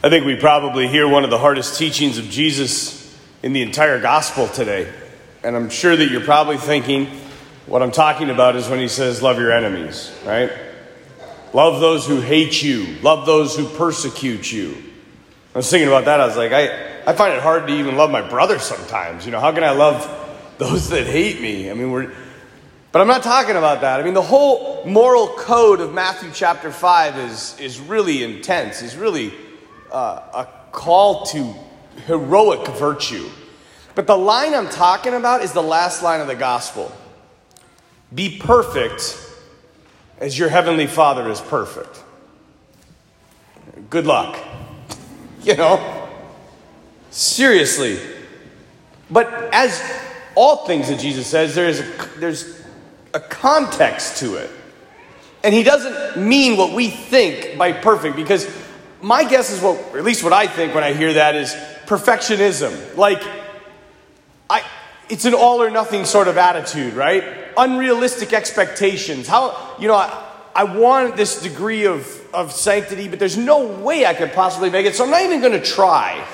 I think we probably hear one of the hardest teachings of Jesus in the entire gospel today. And I'm sure that you're probably thinking what I'm talking about is when he says, Love your enemies, right? Love those who hate you, love those who persecute you. I was thinking about that. I was like, I, I find it hard to even love my brother sometimes. You know, how can I love those that hate me? I mean, we're. But I'm not talking about that. I mean, the whole moral code of Matthew chapter 5 is, is really intense. Is really uh, a call to heroic virtue. But the line I'm talking about is the last line of the gospel Be perfect as your heavenly Father is perfect. Good luck. You know? Seriously. But as all things that Jesus says, there is a, there's a context to it. And he doesn't mean what we think by perfect because my guess is what, at least what I think when I hear that is perfectionism. Like, I, it's an all or nothing sort of attitude, right? Unrealistic expectations. How, you know, I, I want this degree of, of sanctity, but there's no way I could possibly make it, so I'm not even going to try.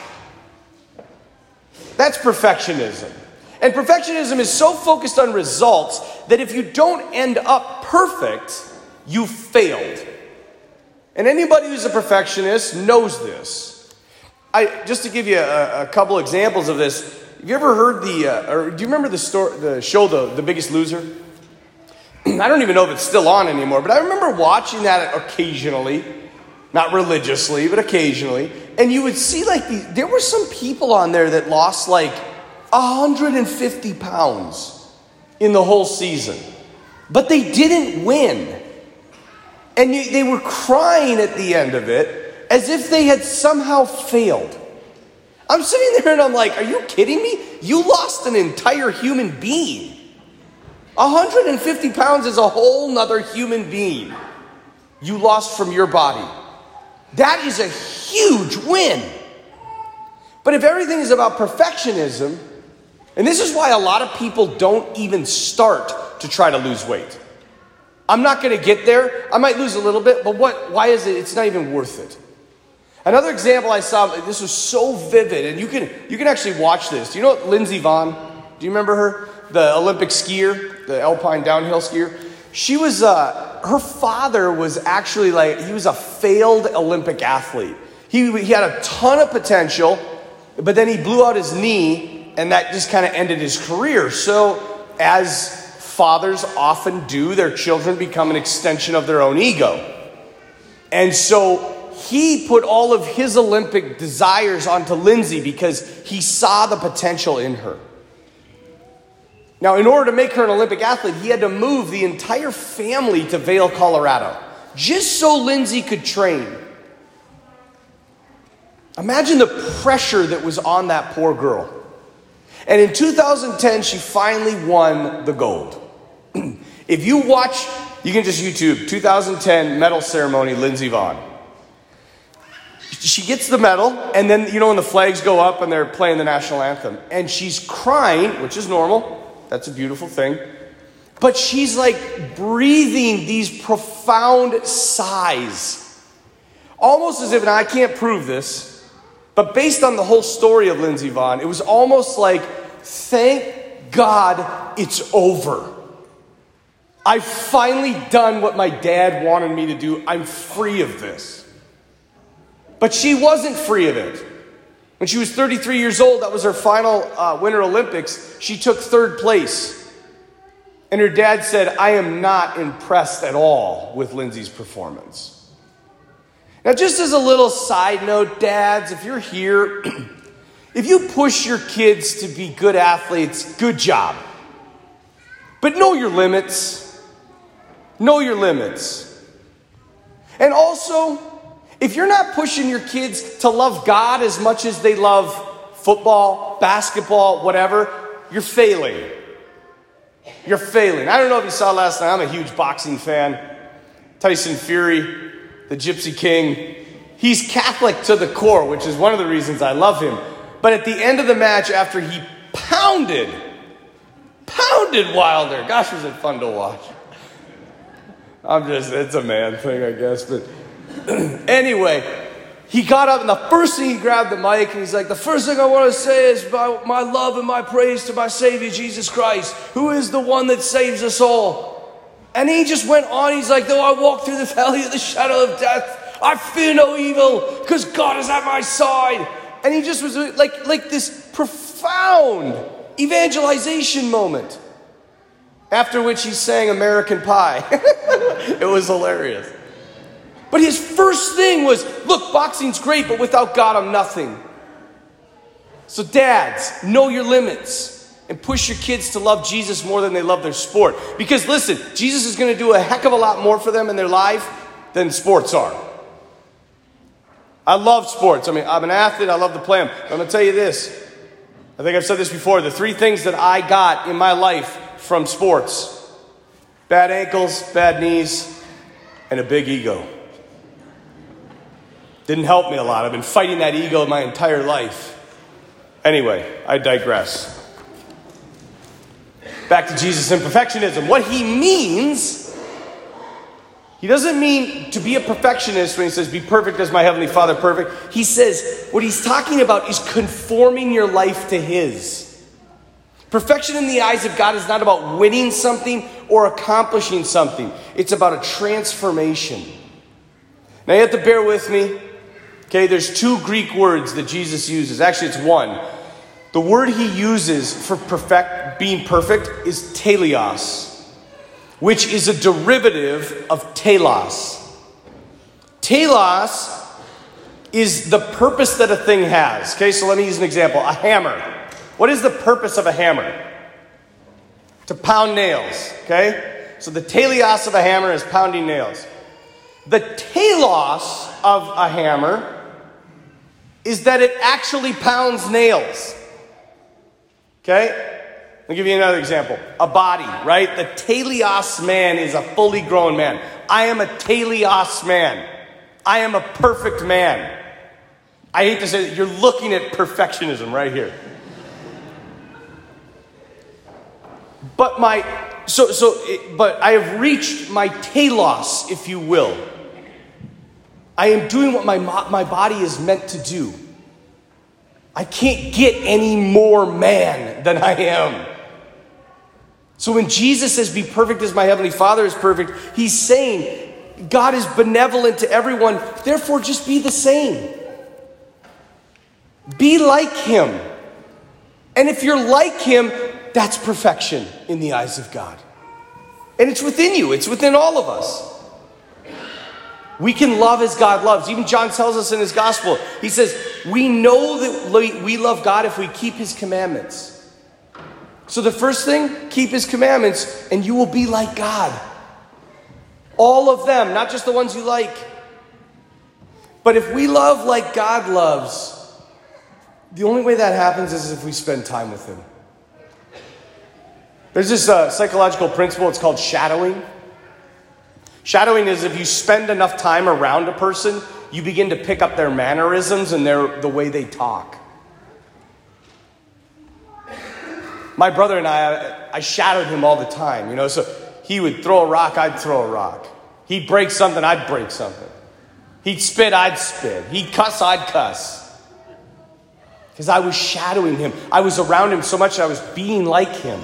That's perfectionism. And perfectionism is so focused on results that if you don't end up perfect, you failed. And anybody who's a perfectionist knows this. I, just to give you a, a couple examples of this, have you ever heard the, uh, or do you remember the, story, the show, the, the Biggest Loser? I don't even know if it's still on anymore, but I remember watching that occasionally, not religiously, but occasionally. And you would see like the, there were some people on there that lost like 150 pounds in the whole season, but they didn't win. And you, they were crying at the end of it as if they had somehow failed. I'm sitting there and I'm like, are you kidding me? You lost an entire human being. 150 pounds is a whole nother human being you lost from your body. That is a huge win. But if everything is about perfectionism, and this is why a lot of people don't even start to try to lose weight. I'm not going to get there. I might lose a little bit, but what? Why is it? It's not even worth it. Another example I saw. This was so vivid, and you can you can actually watch this. Do you know Lindsey Vonn? Do you remember her? The Olympic skier, the alpine downhill skier. She was. Uh, her father was actually like he was a failed Olympic athlete. He he had a ton of potential, but then he blew out his knee, and that just kind of ended his career. So as fathers often do, their children become an extension of their own ego. And so he put all of his Olympic desires onto Lindsey because he saw the potential in her. Now, in order to make her an Olympic athlete, he had to move the entire family to Vail, Colorado, just so Lindsey could train. Imagine the pressure that was on that poor girl. And in 2010, she finally won the gold. If you watch, you can just YouTube 2010 medal ceremony, Lindsey Vonn. She gets the medal, and then, you know, when the flags go up and they're playing the national anthem, and she's crying, which is normal. That's a beautiful thing. But she's like breathing these profound sighs. Almost as if, and I can't prove this, but based on the whole story of Lindsey Vonn, it was almost like, thank God it's over. I've finally done what my dad wanted me to do. I'm free of this. But she wasn't free of it. When she was 33 years old, that was her final uh, Winter Olympics, she took third place. And her dad said, I am not impressed at all with Lindsey's performance. Now, just as a little side note, dads, if you're here, if you push your kids to be good athletes, good job. But know your limits. Know your limits. And also, if you're not pushing your kids to love God as much as they love football, basketball, whatever, you're failing. You're failing. I don't know if you saw last night, I'm a huge boxing fan. Tyson Fury, the Gypsy King, he's Catholic to the core, which is one of the reasons I love him. But at the end of the match, after he pounded, pounded Wilder, gosh, was it fun to watch. I'm just, it's a man thing, I guess. But anyway, he got up and the first thing he grabbed the mic and he's like, The first thing I want to say is my, my love and my praise to my Savior Jesus Christ, who is the one that saves us all. And he just went on. He's like, Though I walk through the valley of the shadow of death, I fear no evil because God is at my side. And he just was like, like this profound evangelization moment. After which he sang American Pie. it was hilarious. But his first thing was look, boxing's great, but without God, I'm nothing. So, dads, know your limits and push your kids to love Jesus more than they love their sport. Because listen, Jesus is going to do a heck of a lot more for them in their life than sports are. I love sports. I mean, I'm an athlete, I love to play them. I'm going to tell you this. I think I've said this before. The three things that I got in my life from sports bad ankles, bad knees, and a big ego. Didn't help me a lot. I've been fighting that ego my entire life. Anyway, I digress. Back to Jesus and perfectionism. What he means, he doesn't mean to be a perfectionist when he says, Be perfect as my heavenly Father perfect. He says, what he's talking about is conforming your life to his. Perfection in the eyes of God is not about winning something or accomplishing something, it's about a transformation. Now you have to bear with me. Okay, there's two Greek words that Jesus uses. Actually, it's one. The word he uses for perfect, being perfect is teleos, which is a derivative of telos. Telos is the purpose that a thing has. Okay, so let me use an example a hammer. What is the purpose of a hammer? To pound nails. Okay, so the teleos of a hammer is pounding nails. The telos of a hammer is that it actually pounds nails. Okay? I'll give you another example. A body, right? The teleos man is a fully grown man. I am a teleos man. I am a perfect man. I hate to say that you're looking at perfectionism right here. But my so so but I have reached my telos, if you will. I am doing what my, my body is meant to do. I can't get any more man than I am. So when Jesus says, Be perfect as my heavenly Father is perfect, he's saying, God is benevolent to everyone, therefore just be the same. Be like him. And if you're like him, that's perfection in the eyes of God. And it's within you, it's within all of us. We can love as God loves. Even John tells us in his gospel, he says, We know that we love God if we keep his commandments. So the first thing, keep his commandments, and you will be like God. All of them, not just the ones you like. But if we love like God loves, the only way that happens is if we spend time with him. There's this uh, psychological principle, it's called shadowing. Shadowing is if you spend enough time around a person, you begin to pick up their mannerisms and their, the way they talk. My brother and I, I shadowed him all the time, you know, so he would throw a rock, I'd throw a rock. He'd break something, I'd break something. He'd spit, I'd spit. He'd cuss, I'd cuss. Because I was shadowing him. I was around him so much I was being like him.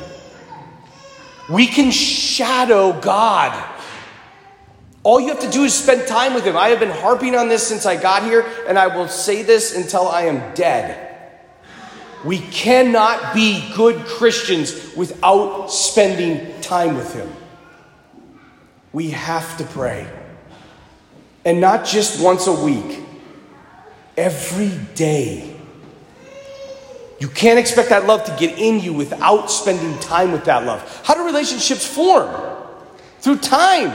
We can shadow God. All you have to do is spend time with Him. I have been harping on this since I got here, and I will say this until I am dead. We cannot be good Christians without spending time with Him. We have to pray. And not just once a week, every day. You can't expect that love to get in you without spending time with that love. How do relationships form? Through time.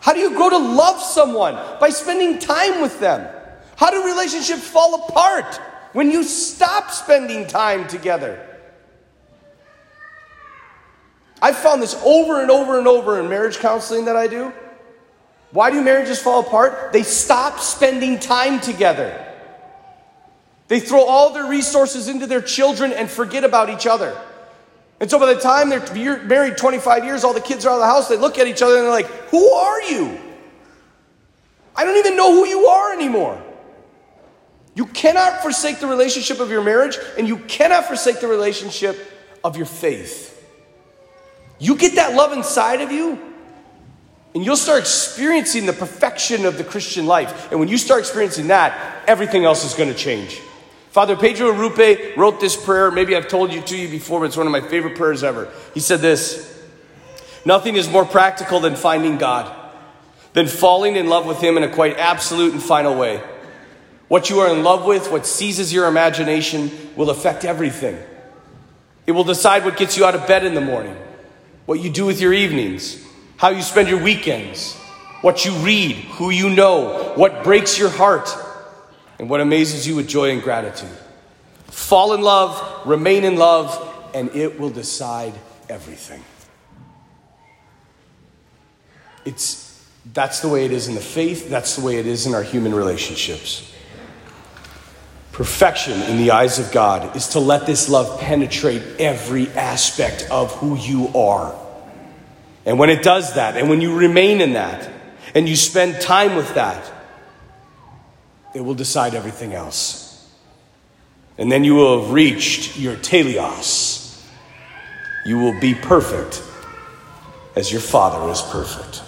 How do you grow to love someone? By spending time with them. How do relationships fall apart? When you stop spending time together. I've found this over and over and over in marriage counseling that I do. Why do marriages fall apart? They stop spending time together. They throw all their resources into their children and forget about each other. And so by the time they're married 25 years, all the kids are out of the house, they look at each other and they're like, Who are you? I don't even know who you are anymore. You cannot forsake the relationship of your marriage, and you cannot forsake the relationship of your faith. You get that love inside of you, and you'll start experiencing the perfection of the Christian life. And when you start experiencing that, everything else is going to change. Father Pedro Arrupe wrote this prayer. Maybe I've told you to you before, but it's one of my favorite prayers ever. He said this Nothing is more practical than finding God, than falling in love with Him in a quite absolute and final way. What you are in love with, what seizes your imagination, will affect everything. It will decide what gets you out of bed in the morning, what you do with your evenings, how you spend your weekends, what you read, who you know, what breaks your heart, and what amazes you with joy and gratitude. Fall in love, remain in love, and it will decide everything. It's that's the way it is in the faith, that's the way it is in our human relationships. Perfection in the eyes of God is to let this love penetrate every aspect of who you are. And when it does that, and when you remain in that, and you spend time with that, it will decide everything else. And then you will have reached your teleos. You will be perfect as your Father is perfect.